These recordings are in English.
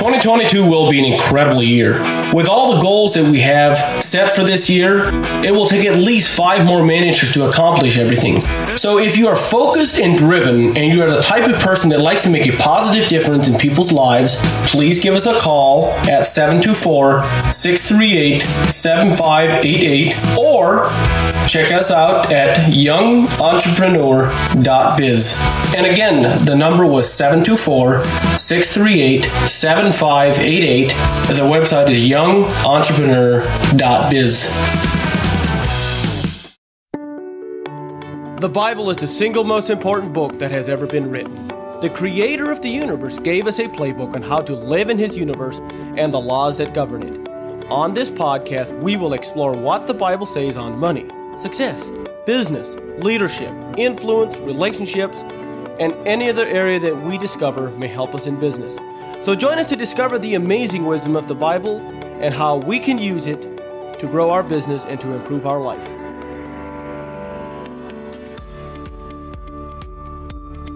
2022 will be an incredible year. With all the goals that we have set for this year, it will take at least five more managers to accomplish everything. So if you are focused and driven and you are the type of person that likes to make a positive difference in people's lives, please give us a call at 724 638 7588 or check us out at youngentrepreneur.biz. And again, the number was 724 638 7588. The website is youngentrepreneur.biz. The Bible is the single most important book that has ever been written. The creator of the universe gave us a playbook on how to live in his universe and the laws that govern it. On this podcast, we will explore what the Bible says on money, success, business, leadership, influence, relationships, and any other area that we discover may help us in business. So join us to discover the amazing wisdom of the Bible and how we can use it to grow our business and to improve our life.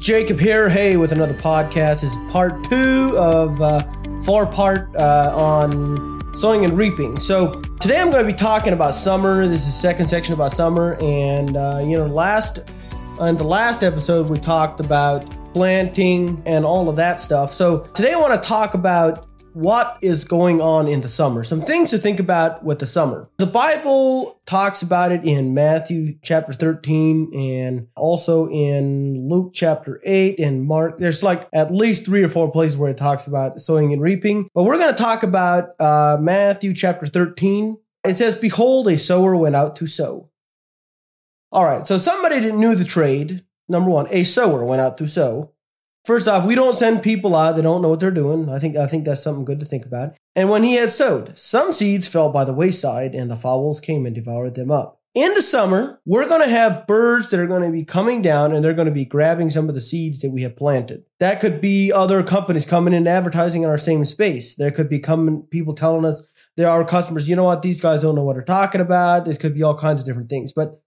Jacob here, hey, with another podcast. This is part two of uh, four part uh, on sowing and reaping. So today I'm going to be talking about summer. This is second section about summer, and uh, you know, last on the last episode we talked about planting and all of that stuff. So today I want to talk about what is going on in the summer. Some things to think about with the summer. The Bible talks about it in Matthew chapter 13 and also in Luke chapter 8 and Mark. There's like at least three or four places where it talks about sowing and reaping. But we're going to talk about uh, Matthew chapter 13. It says, Behold, a sower went out to sow. All right, so somebody that knew the trade, number one, a sower went out to sow. First off, we don't send people out that don't know what they're doing. I think I think that's something good to think about. And when he had sowed, some seeds fell by the wayside, and the fowls came and devoured them up. In the summer, we're going to have birds that are going to be coming down and they're going to be grabbing some of the seeds that we have planted. That could be other companies coming in advertising in our same space. There could be coming people telling us there are customers, you know what, these guys don't know what they're talking about. There could be all kinds of different things, but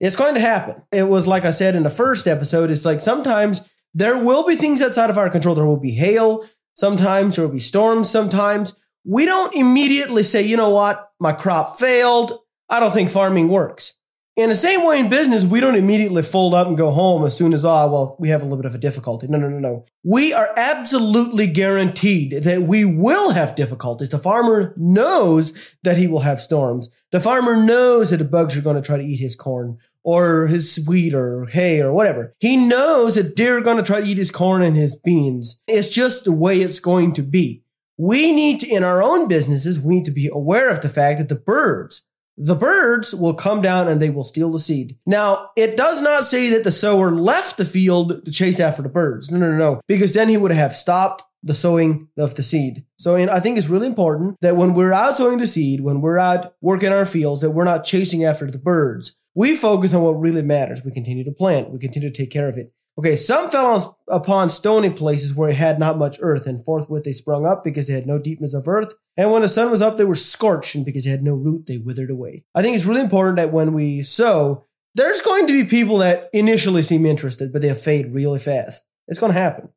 it's going to happen. It was like I said in the first episode, it's like sometimes there will be things outside of our control. There will be hail sometimes, there will be storms sometimes. We don't immediately say, you know what, my crop failed. I don't think farming works. In the same way in business, we don't immediately fold up and go home as soon as, ah, oh, well, we have a little bit of a difficulty. No, no, no, no. We are absolutely guaranteed that we will have difficulties. The farmer knows that he will have storms. The farmer knows that the bugs are going to try to eat his corn or his wheat or hay or whatever. He knows that deer are going to try to eat his corn and his beans. It's just the way it's going to be. We need to, in our own businesses, we need to be aware of the fact that the birds, the birds will come down and they will steal the seed. Now, it does not say that the sower left the field to chase after the birds. No, no, no, no. Because then he would have stopped the sowing of the seed. So and I think it's really important that when we're out sowing the seed, when we're out working our fields, that we're not chasing after the birds. We focus on what really matters. We continue to plant. We continue to take care of it. Okay, some fell on, upon stony places where it had not much earth, and forthwith they sprung up because they had no deepness of earth. And when the sun was up, they were scorched, and because they had no root, they withered away. I think it's really important that when we sow, there's going to be people that initially seem interested, but they fade really fast. It's going to happen.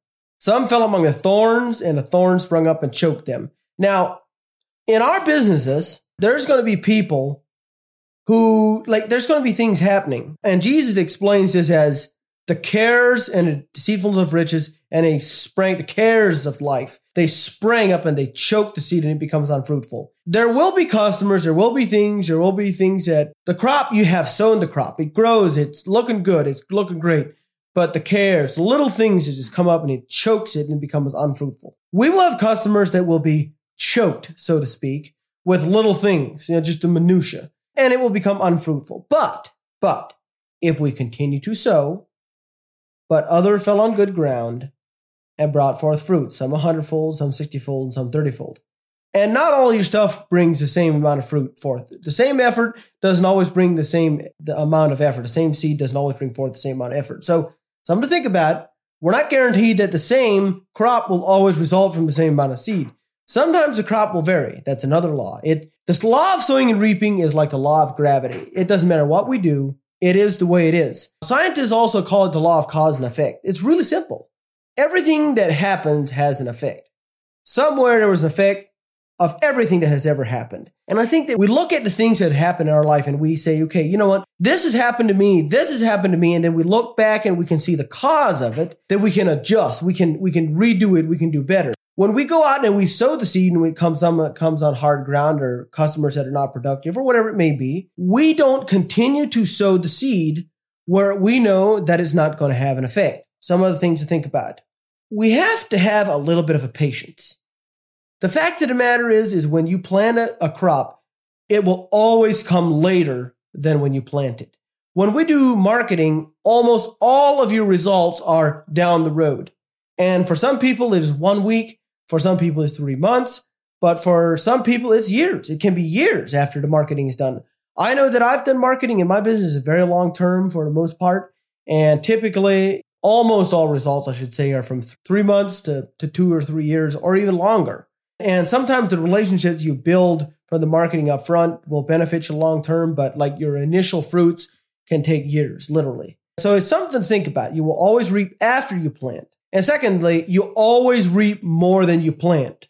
Some fell among the thorns, and the thorn sprung up and choked them. Now, in our businesses, there's going to be people who like there's going to be things happening. And Jesus explains this as the cares and deceitfulness of riches and they sprang the cares of life. They sprang up and they choke the seed and it becomes unfruitful. There will be customers, there will be things, there will be things that the crop you have sown the crop. It grows, it's looking good, it's looking great. But the cares, little things that just come up and it chokes it and it becomes unfruitful. We will have customers that will be choked, so to speak, with little things, you know, just a minutia and it will become unfruitful. But, but, if we continue to sow, but other fell on good ground and brought forth fruit, some a hundredfold, some sixtyfold, and some thirtyfold. And not all your stuff brings the same amount of fruit forth. The same effort doesn't always bring the same the amount of effort. The same seed doesn't always bring forth the same amount of effort. So, something to think about. We're not guaranteed that the same crop will always result from the same amount of seed. Sometimes the crop will vary. That's another law. It this law of sowing and reaping is like the law of gravity. It doesn't matter what we do, it is the way it is. Scientists also call it the law of cause and effect. It's really simple. Everything that happens has an effect. somewhere there was an effect of everything that has ever happened. And I think that we look at the things that happen in our life and we say, okay, you know what? This has happened to me. This has happened to me. And then we look back and we can see the cause of it. that we can adjust. We can, we can redo it. We can do better. When we go out and we sow the seed and it comes on, it comes on hard ground or customers that are not productive or whatever it may be, we don't continue to sow the seed where we know that it's not going to have an effect. Some other things to think about. We have to have a little bit of a patience. The fact of the matter is, is when you plant a, a crop, it will always come later than when you plant it. When we do marketing, almost all of your results are down the road. And for some people, it is one week. For some people, it's three months. But for some people, it's years. It can be years after the marketing is done. I know that I've done marketing in my business is very long term for the most part. And typically, almost all results, I should say, are from three months to, to two or three years or even longer. And sometimes the relationships you build from the marketing up front will benefit you long term, but like your initial fruits can take years, literally. So it's something to think about. You will always reap after you plant. And secondly, you always reap more than you plant.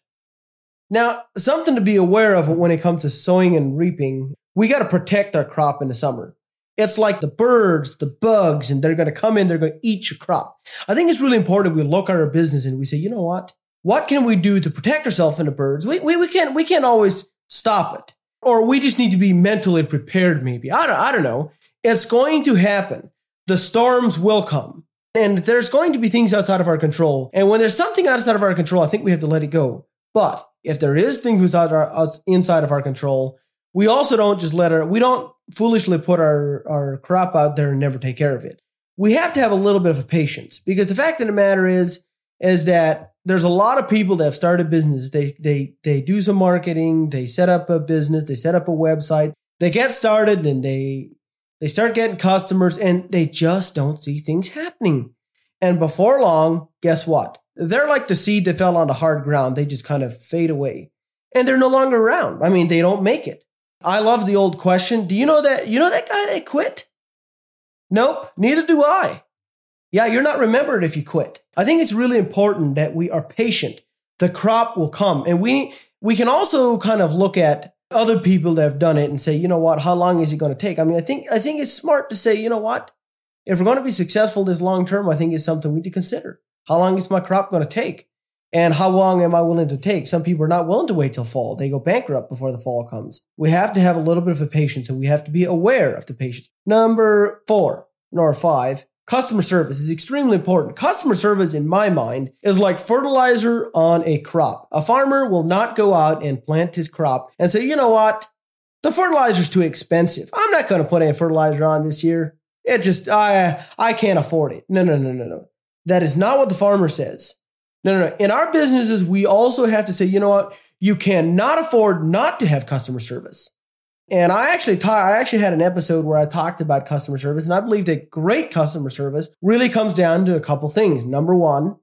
Now, something to be aware of when it comes to sowing and reaping, we got to protect our crop in the summer. It's like the birds, the bugs, and they're going to come in, they're going to eat your crop. I think it's really important we look at our business and we say, you know what? What can we do to protect ourselves from the birds? We, we, we can't, we can't always stop it. Or we just need to be mentally prepared, maybe. I don't, I don't know. It's going to happen. The storms will come. And there's going to be things outside of our control. And when there's something outside of our control, I think we have to let it go. But if there is things outside, our, inside of our control, we also don't just let our, we don't foolishly put our, our crop out there and never take care of it. We have to have a little bit of a patience because the fact of the matter is, is that there's a lot of people that have started business. They, they, they do some marketing. They set up a business. They set up a website. They get started and they, they start getting customers and they just don't see things happening. And before long, guess what? They're like the seed that fell onto hard ground. They just kind of fade away and they're no longer around. I mean, they don't make it. I love the old question. Do you know that you know that guy that quit? Nope, neither do I. Yeah, you're not remembered if you quit. I think it's really important that we are patient. The crop will come. And we we can also kind of look at other people that have done it and say, you know what, how long is it going to take? I mean, I think I think it's smart to say, you know what? If we're going to be successful this long term, I think it's something we need to consider. How long is my crop going to take? And how long am I willing to take? Some people are not willing to wait till fall. They go bankrupt before the fall comes. We have to have a little bit of a patience and we have to be aware of the patience. Number four, nor five, customer service is extremely important. Customer service, in my mind, is like fertilizer on a crop. A farmer will not go out and plant his crop and say, you know what? The fertilizer's too expensive. I'm not going to put any fertilizer on this year. It just, I, I can't afford it. No, no, no, no, no. That is not what the farmer says. No, no, no. In our businesses, we also have to say, you know what? You cannot afford not to have customer service. And I actually ta- I actually had an episode where I talked about customer service, and I believe that great customer service really comes down to a couple things. Number one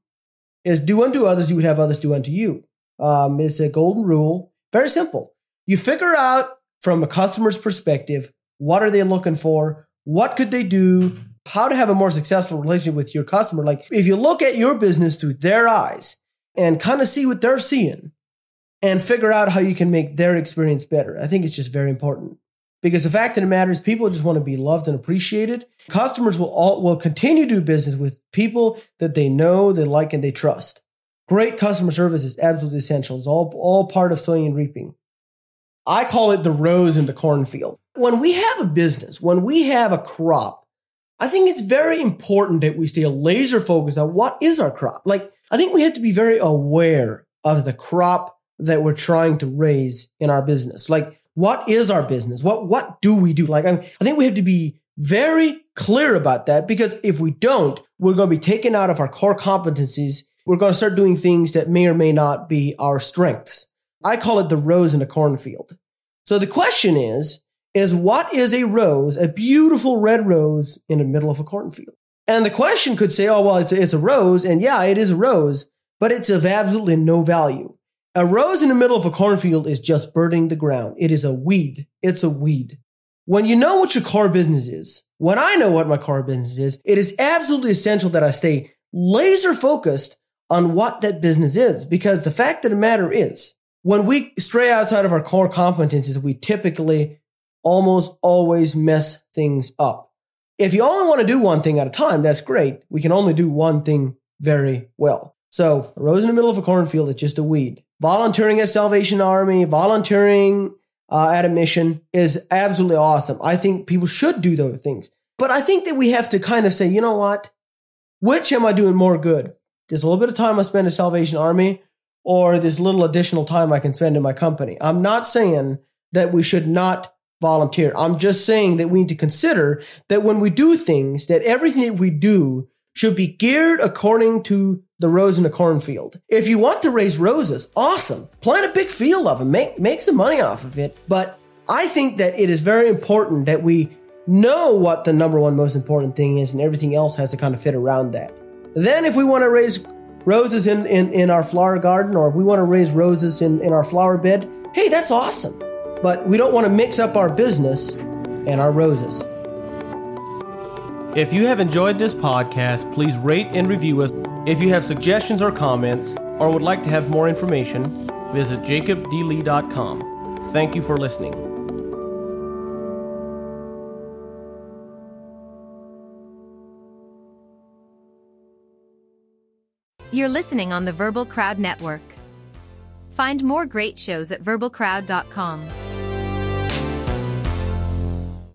is do unto others you would have others do unto you. Um, it's a golden rule. Very simple. You figure out from a customer's perspective what are they looking for, what could they do how to have a more successful relationship with your customer. Like if you look at your business through their eyes and kind of see what they're seeing and figure out how you can make their experience better. I think it's just very important. Because the fact of the matter is people just want to be loved and appreciated. Customers will all will continue to do business with people that they know, they like, and they trust. Great customer service is absolutely essential. It's all, all part of sowing and reaping. I call it the rose in the cornfield. When we have a business, when we have a crop, I think it's very important that we stay laser focused on what is our crop. Like, I think we have to be very aware of the crop that we're trying to raise in our business. Like, what is our business? What, what do we do? Like, I, mean, I think we have to be very clear about that because if we don't, we're going to be taken out of our core competencies. We're going to start doing things that may or may not be our strengths. I call it the rose in a cornfield. So the question is, is what is a rose, a beautiful red rose in the middle of a cornfield? And the question could say, oh, well, it's a, it's a rose. And yeah, it is a rose, but it's of absolutely no value. A rose in the middle of a cornfield is just burning the ground. It is a weed. It's a weed. When you know what your core business is, when I know what my core business is, it is absolutely essential that I stay laser focused on what that business is. Because the fact of the matter is, when we stray outside of our core competencies, we typically almost always mess things up. If you only want to do one thing at a time, that's great. We can only do one thing very well. So, a rose in the middle of a cornfield is just a weed. Volunteering at Salvation Army, volunteering uh, at a mission is absolutely awesome. I think people should do those things. But I think that we have to kind of say, you know what? Which am I doing more good? This little bit of time I spend at Salvation Army or this little additional time I can spend in my company. I'm not saying that we should not volunteer. I'm just saying that we need to consider that when we do things, that everything that we do should be geared according to the rose in a cornfield. If you want to raise roses, awesome. Plant a big field of them, make, make some money off of it. But I think that it is very important that we know what the number one most important thing is, and everything else has to kind of fit around that. Then, if we want to raise roses in, in, in our flower garden, or if we want to raise roses in, in our flower bed, hey, that's awesome. But we don't want to mix up our business and our roses. If you have enjoyed this podcast, please rate and review us. If you have suggestions or comments, or would like to have more information, visit jacobdlee.com. Thank you for listening. You're listening on the Verbal Crowd Network. Find more great shows at verbalcrowd.com.